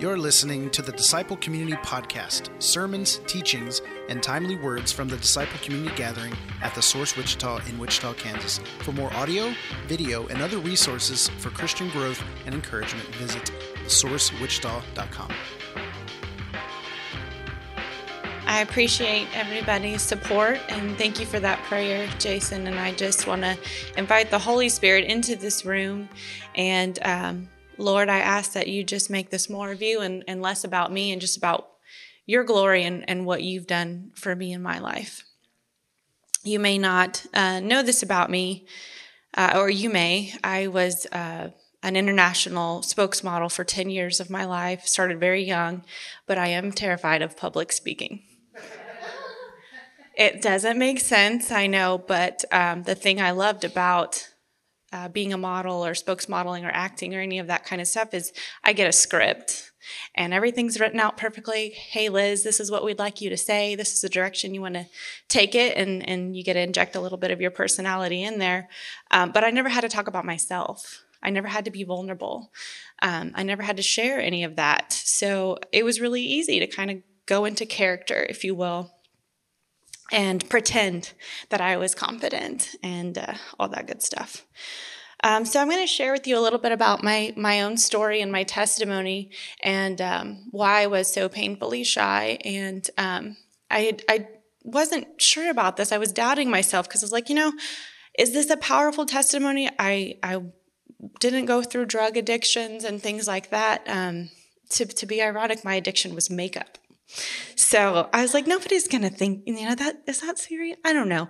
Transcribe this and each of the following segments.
You're listening to the Disciple Community Podcast sermons, teachings, and timely words from the Disciple Community Gathering at the Source Wichita in Wichita, Kansas. For more audio, video, and other resources for Christian growth and encouragement, visit thesourcewichita.com. I appreciate everybody's support and thank you for that prayer, Jason. And I just want to invite the Holy Spirit into this room and um, Lord, I ask that you just make this more of you and, and less about me and just about your glory and, and what you've done for me in my life. You may not uh, know this about me, uh, or you may. I was uh, an international spokesmodel for 10 years of my life, started very young, but I am terrified of public speaking. it doesn't make sense, I know, but um, the thing I loved about uh, being a model or spokesmodeling or acting or any of that kind of stuff is I get a script and everything's written out perfectly. Hey, Liz, this is what we'd like you to say. This is the direction you want to take it. And, and you get to inject a little bit of your personality in there. Um, but I never had to talk about myself. I never had to be vulnerable. Um, I never had to share any of that. So it was really easy to kind of go into character, if you will, and pretend that I was confident and uh, all that good stuff. Um, so I'm going to share with you a little bit about my my own story and my testimony and um, why I was so painfully shy. And um, I I wasn't sure about this. I was doubting myself because I was like, you know, is this a powerful testimony? I I didn't go through drug addictions and things like that. Um, to to be ironic, my addiction was makeup. So I was like, nobody's gonna think, you know, that is that serious? I don't know.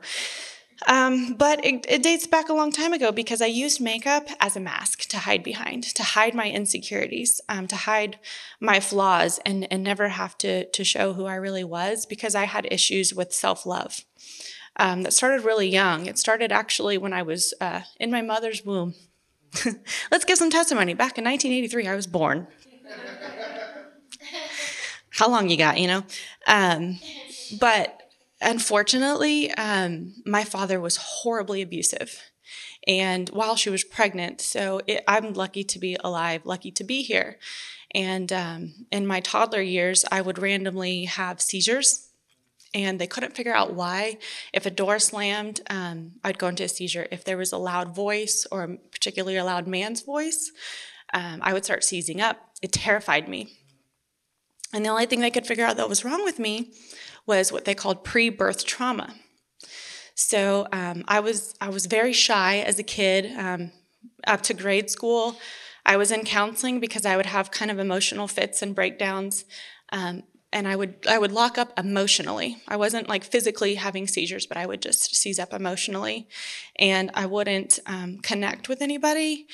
Um, but it, it, dates back a long time ago because I used makeup as a mask to hide behind, to hide my insecurities, um, to hide my flaws, and, and never have to, to show who I really was because I had issues with self love. Um, that started really young. It started actually when I was uh, in my mother's womb. Let's give some testimony. Back in 1983, I was born. How long you got, you know? Um, but unfortunately, um, my father was horribly abusive. And while she was pregnant, so it, I'm lucky to be alive, lucky to be here. And um, in my toddler years, I would randomly have seizures, and they couldn't figure out why. If a door slammed, um, I'd go into a seizure. If there was a loud voice, or a particularly a loud man's voice, um, I would start seizing up. It terrified me. And the only thing they could figure out that was wrong with me was what they called pre-birth trauma. So um, I was I was very shy as a kid um, up to grade school. I was in counseling because I would have kind of emotional fits and breakdowns, um, and I would I would lock up emotionally. I wasn't like physically having seizures, but I would just seize up emotionally, and I wouldn't um, connect with anybody.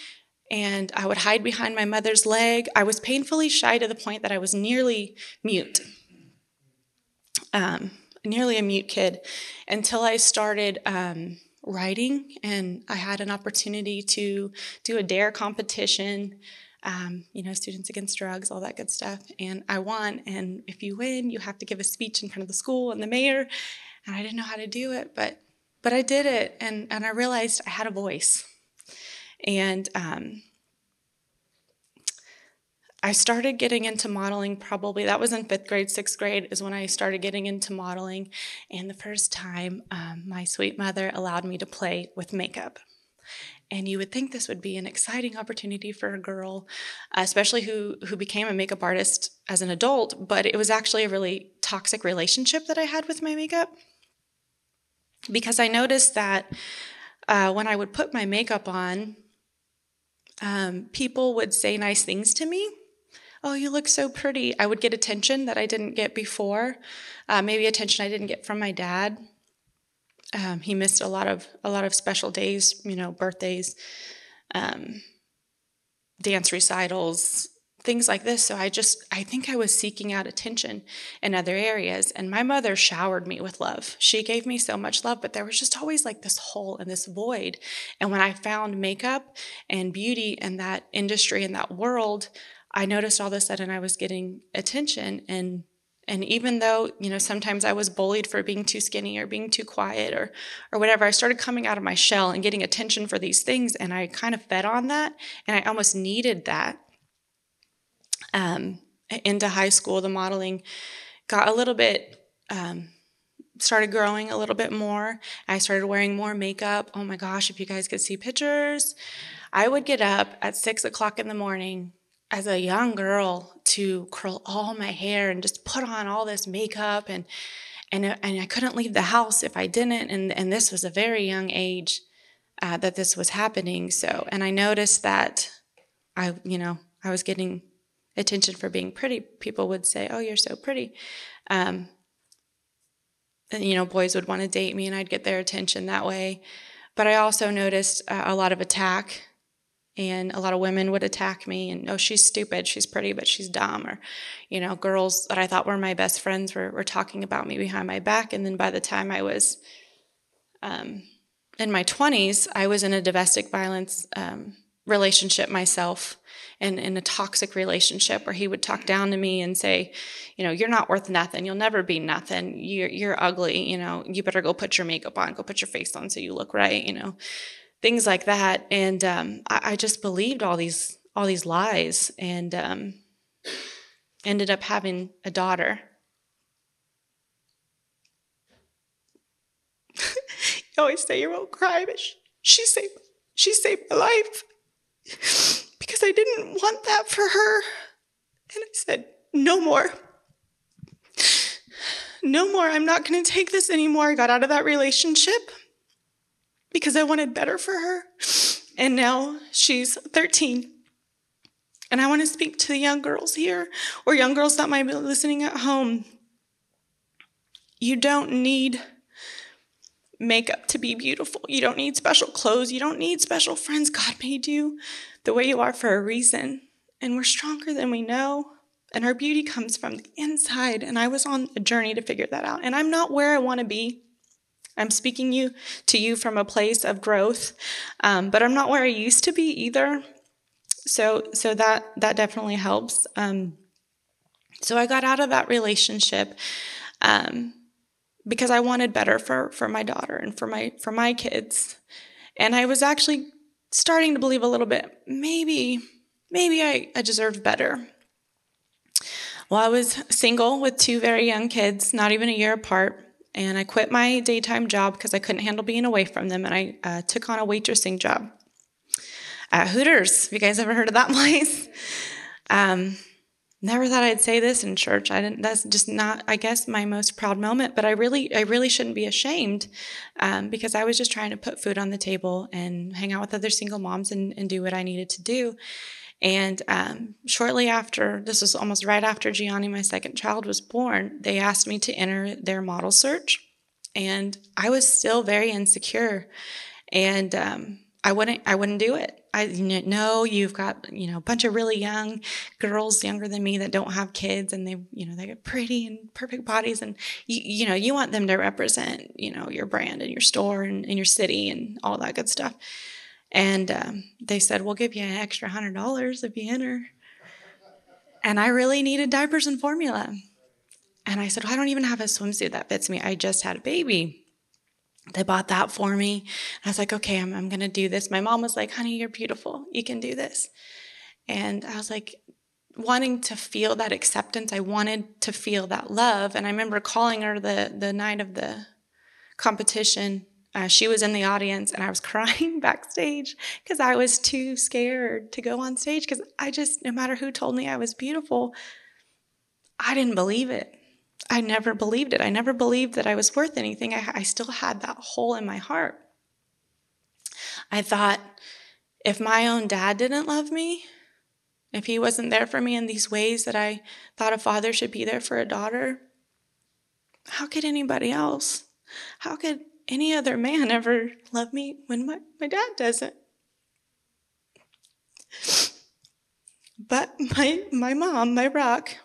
And I would hide behind my mother's leg. I was painfully shy to the point that I was nearly mute um, nearly a mute kid until I started um, writing and I had an opportunity to do a DARE competition. Um, you know, Students Against Drugs, all that good stuff. And I won. And if you win, you have to give a speech in front of the school and the mayor. And I didn't know how to do it, but but I did it. And and I realized I had a voice. And um, I started getting into modeling probably, that was in fifth grade, sixth grade is when I started getting into modeling. And the first time um, my sweet mother allowed me to play with makeup. And you would think this would be an exciting opportunity for a girl, especially who, who became a makeup artist as an adult, but it was actually a really toxic relationship that I had with my makeup. Because I noticed that uh, when I would put my makeup on, um, people would say nice things to me oh, you look so pretty. I would get attention that I didn't get before, uh, maybe attention I didn't get from my dad. Um, he missed a lot of a lot of special days, you know, birthdays, um, dance recitals, things like this. So I just I think I was seeking out attention in other areas, and my mother showered me with love. She gave me so much love, but there was just always like this hole and this void. And when I found makeup and beauty in that industry and that world, I noticed all of a sudden I was getting attention and and even though, you know, sometimes I was bullied for being too skinny or being too quiet or or whatever, I started coming out of my shell and getting attention for these things and I kind of fed on that and I almost needed that. Um into high school, the modeling got a little bit um, started growing a little bit more. I started wearing more makeup. Oh my gosh, if you guys could see pictures, I would get up at six o'clock in the morning as a young girl to curl all my hair and just put on all this makeup and and and I couldn't leave the house if I didn't. And and this was a very young age uh, that this was happening. So and I noticed that I you know I was getting attention for being pretty. People would say, "Oh, you're so pretty." Um, and, you know, boys would want to date me, and I'd get their attention that way. But I also noticed uh, a lot of attack and a lot of women would attack me and oh she's stupid she's pretty but she's dumb or you know girls that i thought were my best friends were, were talking about me behind my back and then by the time i was um, in my 20s i was in a domestic violence um, relationship myself and in a toxic relationship where he would talk down to me and say you know you're not worth nothing. You'll never be nothing. You're, you're ugly. You know you better go put your makeup on. Go put your face on so you look right you know things like that. And um, I, I, just believed all these all these lies, and um, ended up having a daughter. you always say you won't cry, but she, she saved she saved my life because I didn't want that for her, and I said no more. No more. I'm not going to take this anymore. I got out of that relationship because I wanted better for her. And now she's 13. And I want to speak to the young girls here or young girls that might be listening at home. You don't need makeup to be beautiful. You don't need special clothes. You don't need special friends. God made you the way you are for a reason. And we're stronger than we know. And our beauty comes from the inside. And I was on a journey to figure that out. And I'm not where I want to be. I'm speaking you to you from a place of growth, um, but I'm not where I used to be either. So so that that definitely helps. Um, so I got out of that relationship um, because I wanted better for for my daughter and for my for my kids, and I was actually starting to believe a little bit maybe maybe I, I deserved better. Well, I was single with two very young kids, not even a year apart and I quit my daytime job because I couldn't handle being away from them, and I uh, took on a waitressing job at Hooters. Have you guys ever heard of that place? Um, never thought I'd say this in church. I didn't. That's just not, I guess, my most proud moment. But I really, I really shouldn't be ashamed um, because I was just trying to put food on the table and hang out with other single moms and, and do what I needed to do. And um, shortly after, this was almost right after Gianni, my second child, was born, they asked me to enter their model search. And I was still very insecure. And um, I wouldn't, I wouldn't do it. I know you've got, you know, a bunch of really young girls younger than me that don't have kids and they, you know, they get pretty and perfect bodies and you, you know, you want them to represent, you know, your brand and your store and, and your city and all that good stuff. And um, they said, We'll give you an extra $100 if you enter. And I really needed diapers and formula. And I said, well, I don't even have a swimsuit that fits me. I just had a baby. They bought that for me. I was like, okay, I'm, I'm going to do this. My mom was like, honey, you're beautiful. You can do this. And I was like, wanting to feel that acceptance. I wanted to feel that love. And I remember calling her the, the night of the competition uh, she was in the audience and I was crying backstage because I was too scared to go on stage because I just, no matter who told me I was beautiful, I didn't believe it. I never believed it. I never believed that I was worth anything. I, I still had that hole in my heart. I thought if my own dad didn't love me, if he wasn't there for me in these ways that I thought a father should be there for a daughter, how could anybody else? How could any other man ever love me when my, my dad doesn't. But my my mom, my rock,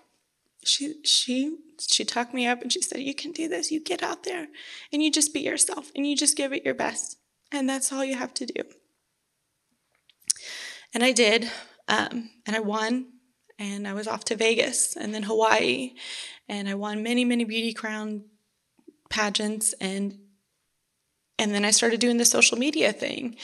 she she she talked me up and she said, "You can do this. You get out there and you just be yourself and you just give it your best, and that's all you have to do." And I did, um, and I won, and I was off to Vegas and then Hawaii, and I won many many beauty crown pageants and and then I started doing the social media thing.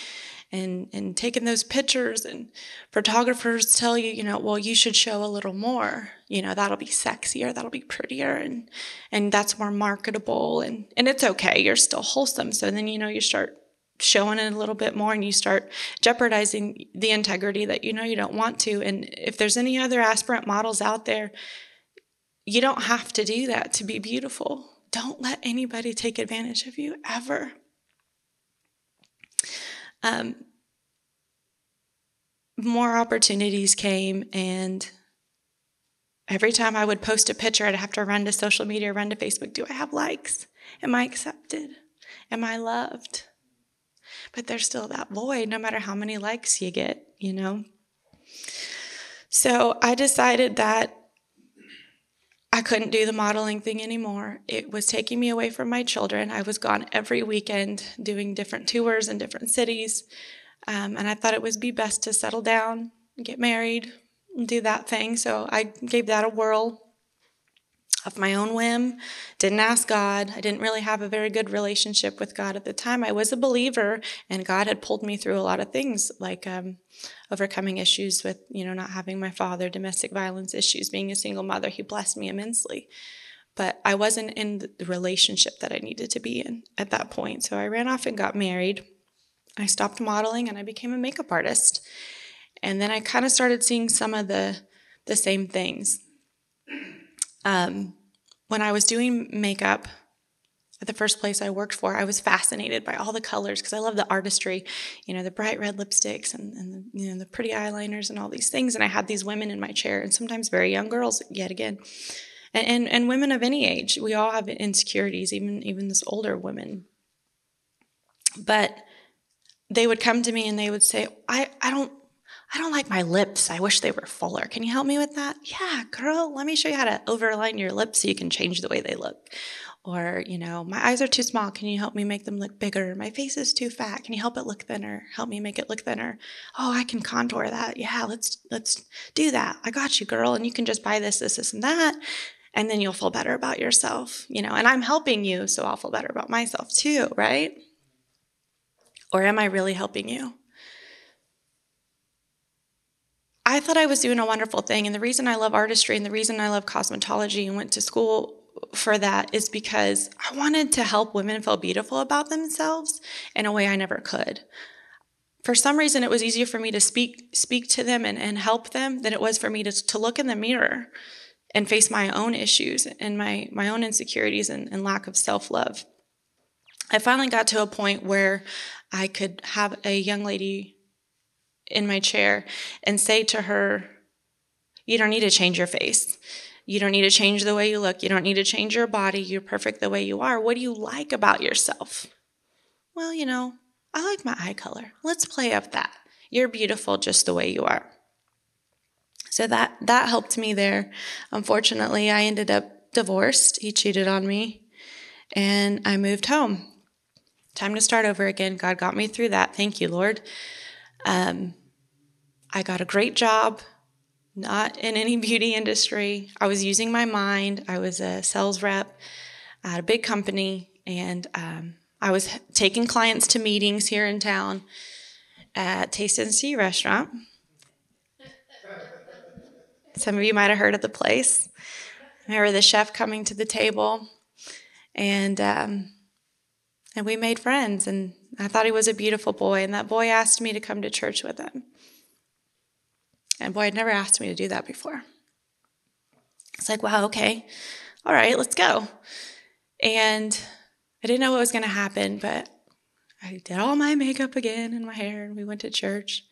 And and taking those pictures and photographers tell you you know well you should show a little more. You know that'll be sexier that'll be prettier and and that's more marketable and and it's okay you're still wholesome. So then you know you start showing it a little bit more and you start jeopardizing the integrity that you know you don't want to and if there's any other aspirant models out there you don't have to do that to be beautiful. Don't let anybody take advantage of you ever um, more opportunities came and every time i would post a picture i'd have to run to social media run to facebook do i have likes? Am i accepted? Am i loved? But there's still that void no matter how many likes you get you know? So i decided that I couldn't do the modeling thing anymore. It was taking me away from my children. I was gone every weekend doing different tours in different cities. Um, and I thought it would be best to settle down, get married, do that thing. So I gave that a whirl of my own whim, didn't ask God. I didn't really have a very good relationship with God at the time. I was a believer, and God had pulled me through a lot of things, like um, overcoming issues with, you know, not having my father, domestic violence issues, being a single mother. He blessed me immensely. But I wasn't in the relationship that I needed to be in at that point. So I ran off and got married. I stopped modeling and I became a makeup artist. And then I kind of started seeing some of the the same things um, when I was doing makeup at the first place I worked for, I was fascinated by all the colors because I love the artistry, you know, the bright red lipsticks and, and the, you know the pretty eyeliners and all these things. And I had these women in my chair, and sometimes very young girls, yet again, and, and, and women of any age. We all have insecurities, even even this older women. But they would come to me and they would say, I, I don't I don't like my lips. I wish they were fuller. Can you help me with that? Yeah, girl, let me show you how to overline your lips so you can change the way they look. Or, you know, my eyes are too small. Can you help me make them look bigger? My face is too fat. Can you help it look thinner? Help me make it look thinner. Oh, I can contour that. Yeah, let's let's do that. I got you, girl. And you can just buy this, this, this, and that. And then you'll feel better about yourself, you know, and I'm helping you, so I'll feel better about myself too, right? Or am I really helping you? I thought I was doing a wonderful thing. And the reason I love artistry and the reason I love cosmetology and went to school for that is because I wanted to help women feel beautiful about themselves in a way I never could. For some reason, it was easier for me to speak speak to them and, and help them than it was for me to, to look in the mirror and face my own issues and my, my own insecurities and, and lack of self love. I finally got to a point where I could have a young lady in my chair and say to her, You don't need to change your face. You don't need to change the way you look. You don't need to change your body. You're perfect the way you are. What do you like about yourself? Well, you know, I like my eye color. Let's play up that. You're beautiful just the way you are. So that that helped me there. Unfortunately, I ended up divorced. He cheated on me and I moved home. Time to start over again. God got me through that. Thank you, Lord. Um, I got a great job, not in any beauty industry. I was using my mind. I was a sales rep at a big company, and um, I was taking clients to meetings here in town at Taste and See restaurant. Some of you might have heard of the place. I remember the chef coming to the table, and um, and we made friends. And I thought he was a beautiful boy, and that boy asked me to come to church with him. And boy had never asked me to do that before. It's like, wow, okay, all right, let's go. And I didn't know what was going to happen, but I did all my makeup again and my hair, and we went to church.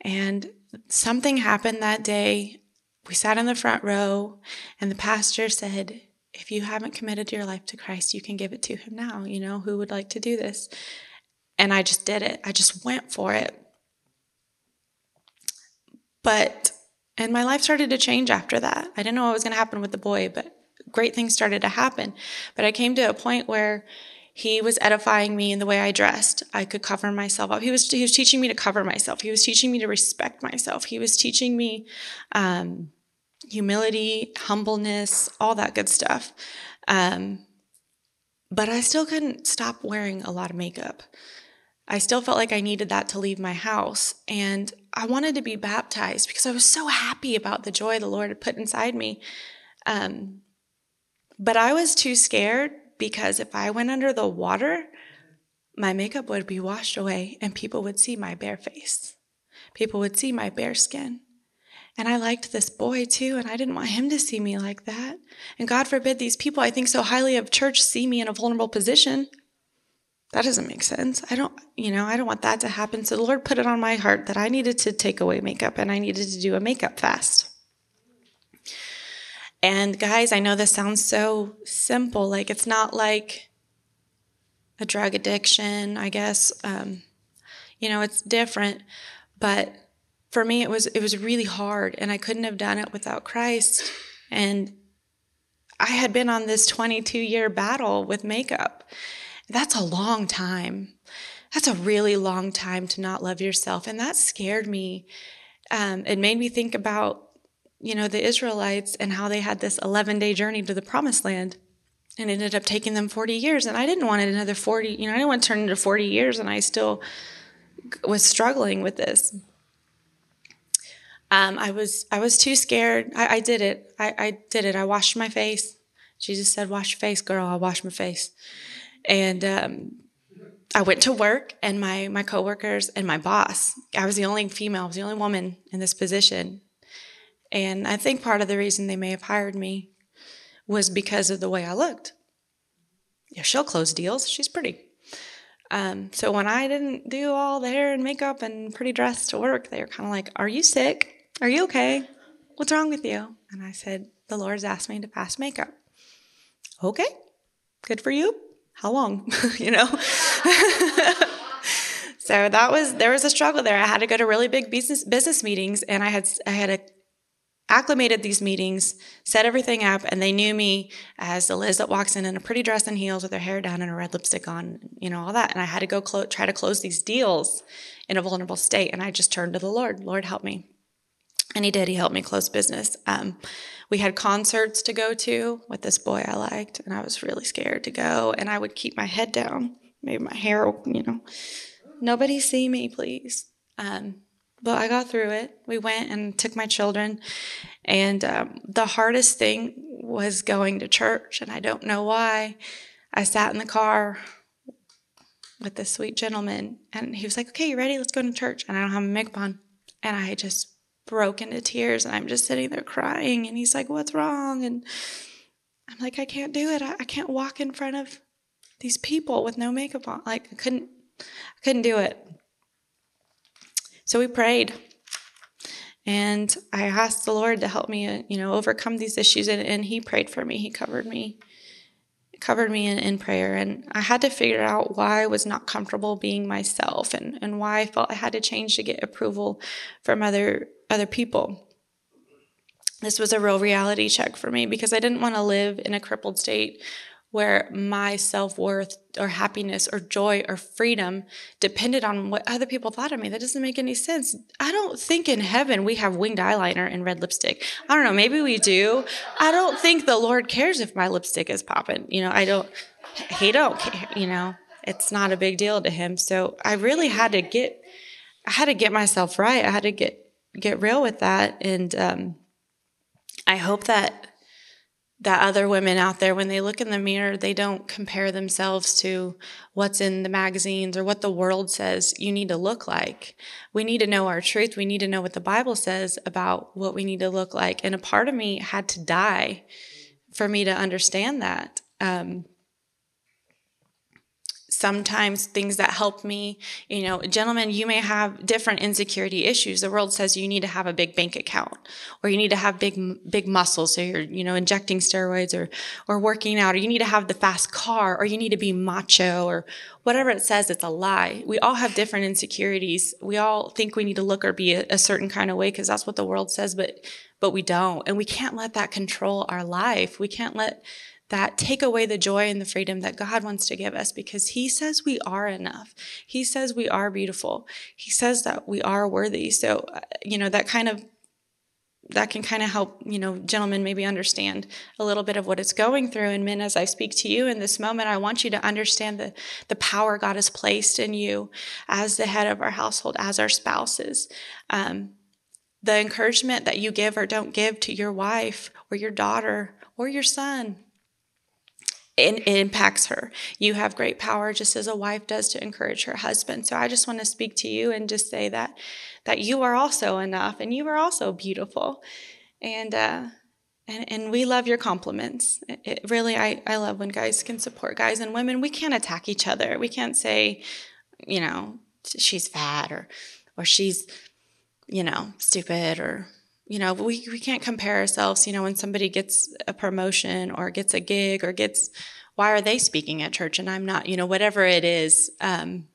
And something happened that day. We sat in the front row, and the pastor said, If you haven't committed your life to Christ, you can give it to him now. You know, who would like to do this? And I just did it. I just went for it. But, and my life started to change after that. I didn't know what was going to happen with the boy, but great things started to happen. But I came to a point where he was edifying me in the way I dressed. I could cover myself up. He was he was teaching me to cover myself. He was teaching me to respect myself. He was teaching me um, humility, humbleness, all that good stuff. Um, but I still couldn't stop wearing a lot of makeup. I still felt like I needed that to leave my house. And I wanted to be baptized because I was so happy about the joy the Lord had put inside me. Um, but I was too scared because if I went under the water, my makeup would be washed away and people would see my bare face. People would see my bare skin. And I liked this boy too, and I didn't want him to see me like that. And God forbid these people I think so highly of church see me in a vulnerable position. That doesn't make sense. I don't, you know, I don't want that to happen. So the Lord put it on my heart that I needed to take away makeup and I needed to do a makeup fast. And guys, I know this sounds so simple. Like it's not like a drug addiction, I guess. Um, you know, it's different. But for me, it was it was really hard, and I couldn't have done it without Christ. And I had been on this 22 year battle with makeup. That's a long time. That's a really long time to not love yourself. And that scared me. Um, it made me think about, you know, the Israelites and how they had this 11 day journey to the promised land and ended up taking them 40 years. And I didn't want it another 40, you know, I didn't want to turn into 40 years and I still was struggling with this. Um, I was I was too scared. I, I did it. I, I did it. I washed my face. Jesus said, "Wash your face, girl." I washed my face. And um, I went to work, and my my coworkers and my boss. I was the only female. I was the only woman in this position, and I think part of the reason they may have hired me was because of the way I looked. Yeah, she'll close deals. She's pretty. Um, so when I didn't do all the hair and makeup and pretty dress to work, they were kind of like, "Are you sick? Are you okay? What's wrong with you?" And I said, "The Lord's asked me to pass makeup." Okay, good for you how long? you know? so that was there was a struggle there. I had to go to really big business business meetings and I had I had a, acclimated these meetings, set everything up, and they knew me as the Liz that walks in in a pretty dress and heels with her hair down and a red lipstick on, you know, all that. And I had to go clo- try to close these deals in a vulnerable state. And I just turned to the Lord. Lord, help me. And he did. He helped me close business. Um, we had concerts to go to with this boy I liked, and I was really scared to go. And I would keep my head down, maybe my hair, you know, nobody see me, please. Um, but I got through it. We went and took my children, and um, the hardest thing was going to church, and I don't know why. I sat in the car with this sweet gentleman, and he was like, "Okay, you ready? Let's go to church." And I don't have a makeup on, and I just broke into tears and I'm just sitting there crying. And he's like, What's wrong? And I'm like, I can't do it. I, I can't walk in front of these people with no makeup on. Like I couldn't I couldn't do it. So we prayed. And I asked the Lord to help me, uh, you know, overcome these issues. And, and He prayed for me. He covered me, covered me in, in prayer. And I had to figure out why I was not comfortable being myself and, and why I felt I had to change to get approval from other other people. This was a real reality check for me because I didn't want to live in a crippled state where my self worth or happiness or joy or freedom depended on what other people thought of me. That doesn't make any sense. I don't think in heaven we have winged eyeliner and red lipstick. I don't know, maybe we do. I don't think the Lord cares if my lipstick is popping. You know, I don't, he don't care, you know, it's not a big deal to him. So I really had to get, I had to get myself right. I had to get get real with that. And um, I hope that that other women out there, when they look in the mirror, they don't compare themselves to what's in the magazines or what the world says you need to look like. We need to know our truth. We need to know what the Bible says about what we need to look like. And a part of me had to die for me to understand that. Um, sometimes things that help me you know gentlemen you may have different insecurity issues. The world says you need to have a big bank account or you need to have big big muscles. So you're you know injecting steroids or or working out or you need to have the fast car or you need to be macho or whatever it says it's a lie. We all have different insecurities. We all think we need to look or be a, a certain kind of way because that's what the world says but but we don't. And we can't let that control our life. We can't let that take away the joy and the freedom that God wants to give us because He says we are enough. He says we are beautiful. He says that we are worthy. So, uh, you know, that kind of that can kind of help you know gentlemen maybe understand a little bit of what it's going through and men as i speak to you in this moment i want you to understand the, the power god has placed in you as the head of our household as our spouses um, the encouragement that you give or don't give to your wife or your daughter or your son it, it impacts her. You have great power just as a wife does to encourage her husband. So I just want to speak to you and just say that that you are also enough and you are also beautiful. And uh and, and we love your compliments. It, it really, I, I love when guys can support guys and women. We can't attack each other. We can't say, you know, she's fat or, or she's, you know, stupid or you know we, we can't compare ourselves you know when somebody gets a promotion or gets a gig or gets why are they speaking at church and i'm not you know whatever it is um,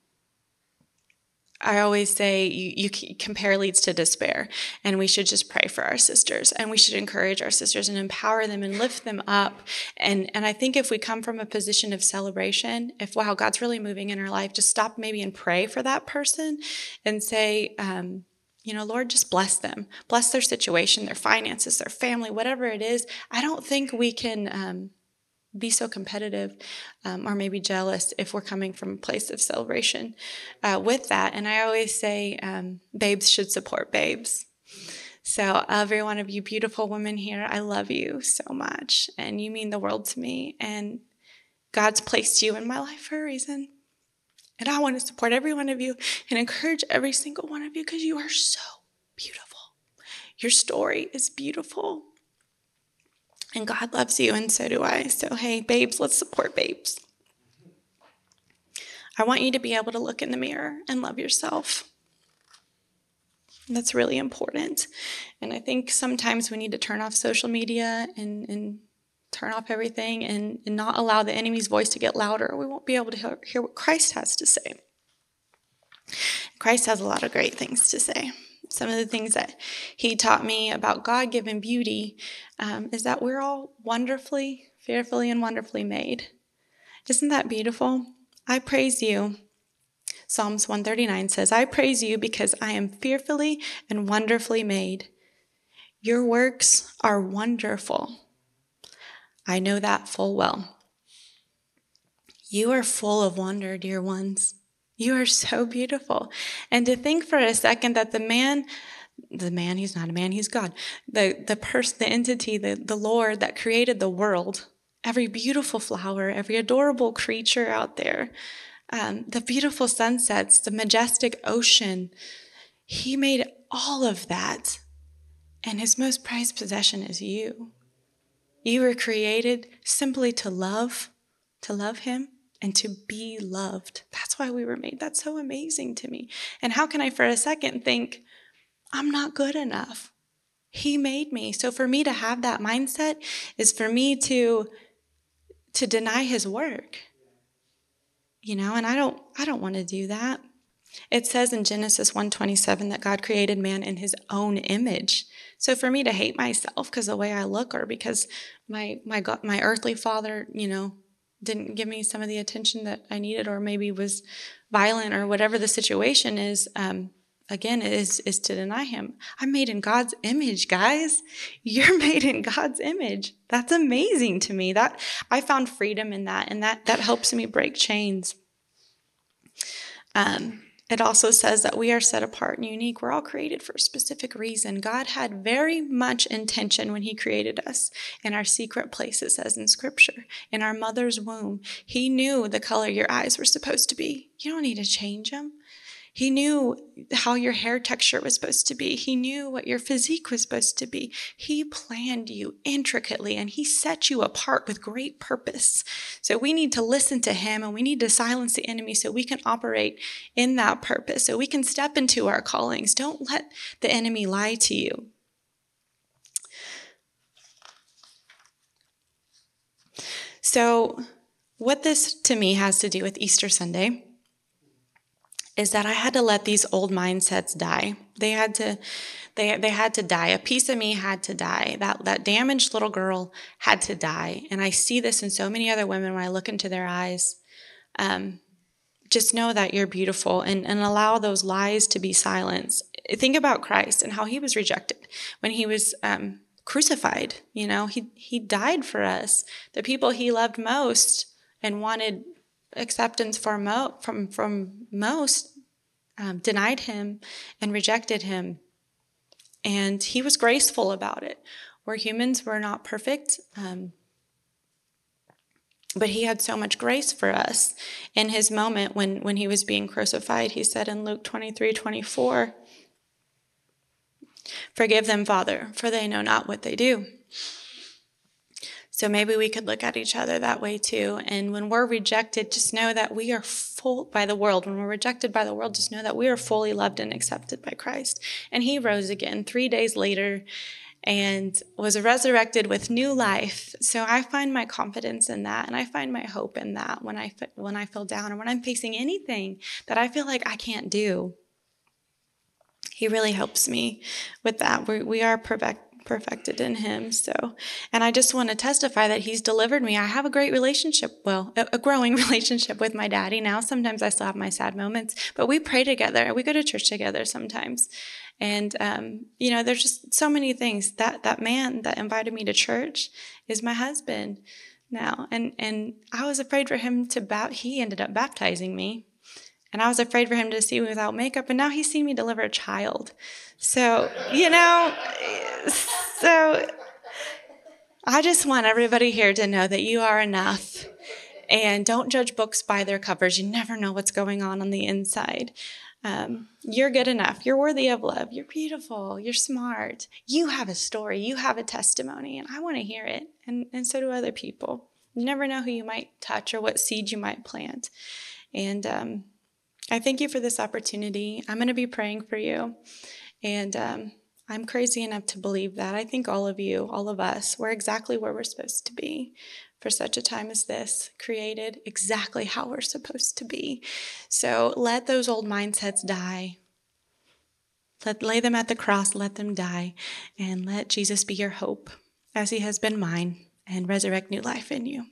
I always say you, you compare leads to despair, and we should just pray for our sisters, and we should encourage our sisters and empower them and lift them up. And and I think if we come from a position of celebration, if wow God's really moving in our life, just stop maybe and pray for that person, and say. Um, you know, Lord, just bless them, bless their situation, their finances, their family, whatever it is. I don't think we can um, be so competitive um, or maybe jealous if we're coming from a place of celebration uh, with that. And I always say, um, babes should support babes. So, every one of you beautiful women here, I love you so much, and you mean the world to me. And God's placed you in my life for a reason. And I want to support every one of you and encourage every single one of you because you are so beautiful. Your story is beautiful. And God loves you, and so do I. So, hey, babes, let's support babes. I want you to be able to look in the mirror and love yourself. That's really important. And I think sometimes we need to turn off social media and, and turn off everything and, and not allow the enemy's voice to get louder. We won't be able to hear, hear what Christ has to say. Christ has a lot of great things to say. Some of the things that he taught me about God given beauty um, is that we're all wonderfully, fearfully, and wonderfully made. Isn't that beautiful? I praise you. Psalms 139 says, I praise you because I am fearfully and wonderfully made. Your works are wonderful. I know that full well. You are full of wonder, dear ones. You are so beautiful. And to think for a second that the man, the man, he's not a man, he's God, the, the person, the entity, the, the Lord that created the world, every beautiful flower, every adorable creature out there, um, the beautiful sunsets, the majestic ocean, he made all of that. And his most prized possession is you. You were created simply to love, to love Him, and to be loved. That's why we were made. That's so amazing to me. And how can I, for a second, think, I'm not good enough? He made me. So for me to have that mindset is for me to to deny his work. You know, and I don't I don't want to do that. It says in Genesis 1:27 that God created man in his own image. So for me to hate myself because the way I look or because my my God, my earthly father, you know, didn't give me some of the attention that I needed or maybe was violent or whatever the situation is, um, again is is to deny him. I'm made in god's image guys. You're made in god's image. That's amazing to me. That i found freedom in that and that that helps me break chains. Um it also says that we are set apart and unique. We're all created for a specific reason. God had very much intention when He created us in our secret places, as in Scripture, in our mother's womb. He knew the color your eyes were supposed to be. You don't need to change them. He knew how your hair texture was supposed to be. He knew what your physique was supposed to be. He planned you intricately and he set you apart with great purpose. So we need to listen to him and we need to silence the enemy so we can operate in that purpose, so we can step into our callings. Don't let the enemy lie to you. So, what this to me has to do with Easter Sunday is that I had to let these old mindsets die. They had to they they had to die. A piece of me had to die. That that damaged little girl had to die. And I see this in so many other women when I look into their eyes. Um, just know that you're beautiful and, and allow those lies to be silenced. Think about Christ and how he was rejected. when he was um, crucified. You know, he, he died for us. The people he loved most and wanted acceptance for mo- from, from most um, denied him and rejected him. And he was graceful about it. We're humans, we're not perfect. Um, but he had so much grace for us. In his moment when, when he was being crucified, he said in Luke 23 24, Forgive them, Father, for they know not what they do. So maybe we could look at each other that way too. And when we're rejected, just know that we are full by the world. When we're rejected by the world, just know that we are fully loved and accepted by Christ. And he rose again three days later and was resurrected with new life. So I find my confidence in that and I find my hope in that when I when I feel down or when I'm facing anything that I feel like I can't do. He really helps me with that. we we are perfect, perfected in him. So, and I just want to testify that he's delivered me. I have a great relationship, well, a, growing relationship with my daddy now. Sometimes I still have my sad moments, but we pray together. We go to church together sometimes. And, um, you know, there's just so many things that, that man that invited me to church is my husband now. And, and I was afraid for him to, ba- he ended up baptizing me. And I was afraid for him to see me without makeup, and now he's seen me deliver a child. So, you know, so I just want everybody here to know that you are enough. And don't judge books by their covers. You never know what's going on on the inside. Um, you're good enough. You're worthy of love. You're beautiful. You're smart. You have a story. You have a testimony, and I want to hear it. And, and so do other people. You never know who you might touch or what seed you might plant. And um, I thank you for this opportunity. I'm going to be praying for you. And um, I'm crazy enough to believe that. I think all of you, all of us, we're exactly where we're supposed to be for such a time as this, created exactly how we're supposed to be. So let those old mindsets die. Let lay them at the cross, let them die, and let Jesus be your hope, as he has been mine, and resurrect new life in you.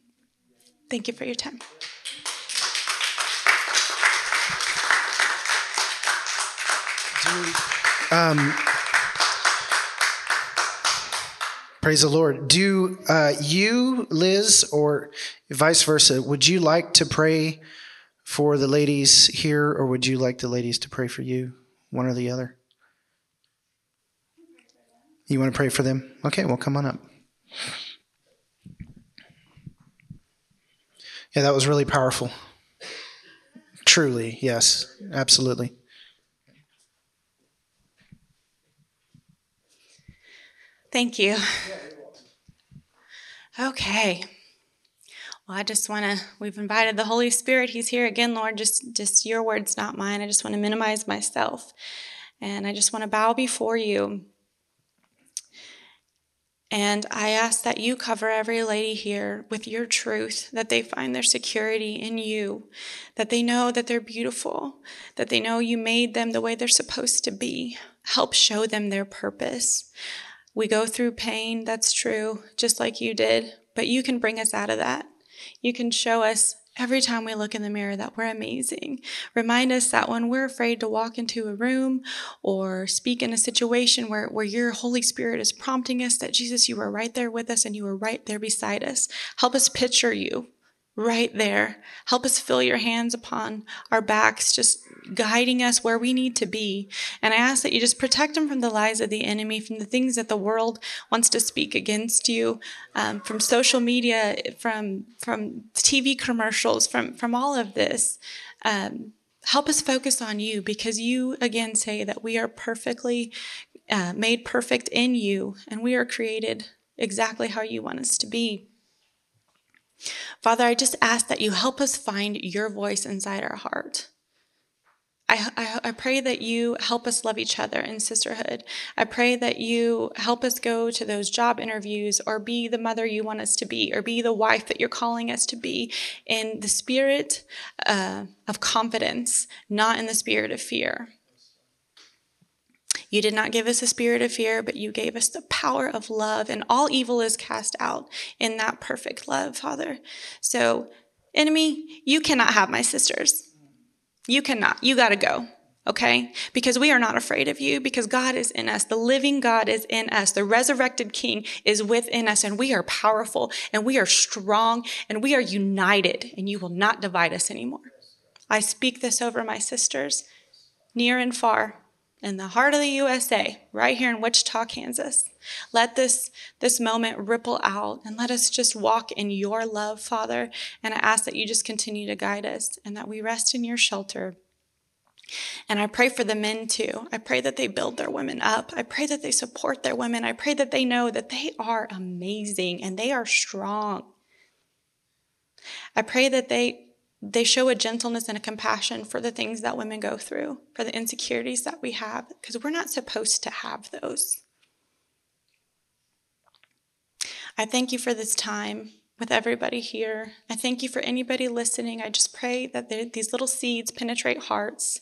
Thank you for your time. Um, praise the Lord. Do uh, you, Liz, or vice versa, would you like to pray for the ladies here, or would you like the ladies to pray for you? One or the other? You want to pray for them? Okay, well, come on up. Yeah, that was really powerful. Truly, yes, absolutely. Thank you. Okay. Well, I just want to, we've invited the Holy Spirit. He's here again, Lord. Just, just your words, not mine. I just want to minimize myself. And I just want to bow before you. And I ask that you cover every lady here with your truth, that they find their security in you, that they know that they're beautiful, that they know you made them the way they're supposed to be. Help show them their purpose. We go through pain, that's true, just like you did, but you can bring us out of that. You can show us every time we look in the mirror that we're amazing. Remind us that when we're afraid to walk into a room or speak in a situation where, where your Holy Spirit is prompting us, that Jesus, you are right there with us and you are right there beside us. Help us picture you right there. Help us feel your hands upon our backs, just guiding us where we need to be. And I ask that you just protect them from the lies of the enemy, from the things that the world wants to speak against you, um, from social media, from from TV commercials, from from all of this. Um, help us focus on you because you again say that we are perfectly uh, made perfect in you, and we are created exactly how you want us to be. Father, I just ask that you help us find your voice inside our heart. I, I, I, pray that you help us love each other in sisterhood. I pray that you help us go to those job interviews or be the mother you want us to be or be the wife that you're calling us to be in the spirit uh, of confidence, not in the spirit of fear. You did not give us a spirit of fear, but you gave us the power of love, and all evil is cast out in that perfect love, Father. So, enemy, you cannot have my sisters. You cannot. You got to go. okay? Because we are not afraid of you, because God is in us. The living God is in us. The resurrected King is within us, and we are powerful, and we are strong, and we are united, and you will not divide us anymore. I speak this over my sisters, near and far, in the heart of the USA, right here in Wichita, Kansas. Let this, this moment ripple out and let us just walk in your love, Father. And I ask that you just continue to guide us and that we rest in your shelter. And I pray for the men too. I pray that they build their women up. I pray that they support their women. I pray that they know that they are amazing and they are strong. I pray that they they show a gentleness and a compassion for the things that women go through, for the insecurities that we have, because we're not supposed to have those. I thank you for this time with everybody here. I thank you for anybody listening. I just pray that these little seeds penetrate hearts.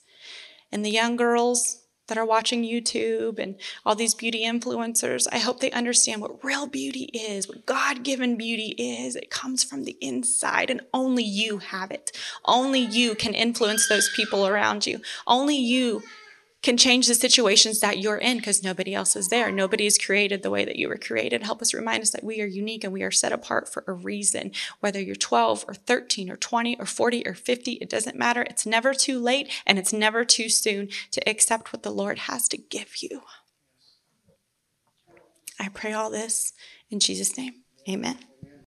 And the young girls that are watching YouTube and all these beauty influencers, I hope they understand what real beauty is, what God given beauty is. It comes from the inside, and only you have it. Only you can influence those people around you. Only you can change the situations that you're in because nobody else is there. Nobody is created the way that you were created. Help us remind us that we are unique and we are set apart for a reason. Whether you're 12 or 13 or 20 or 40 or 50, it doesn't matter. It's never too late and it's never too soon to accept what the Lord has to give you. I pray all this in Jesus' name. Amen.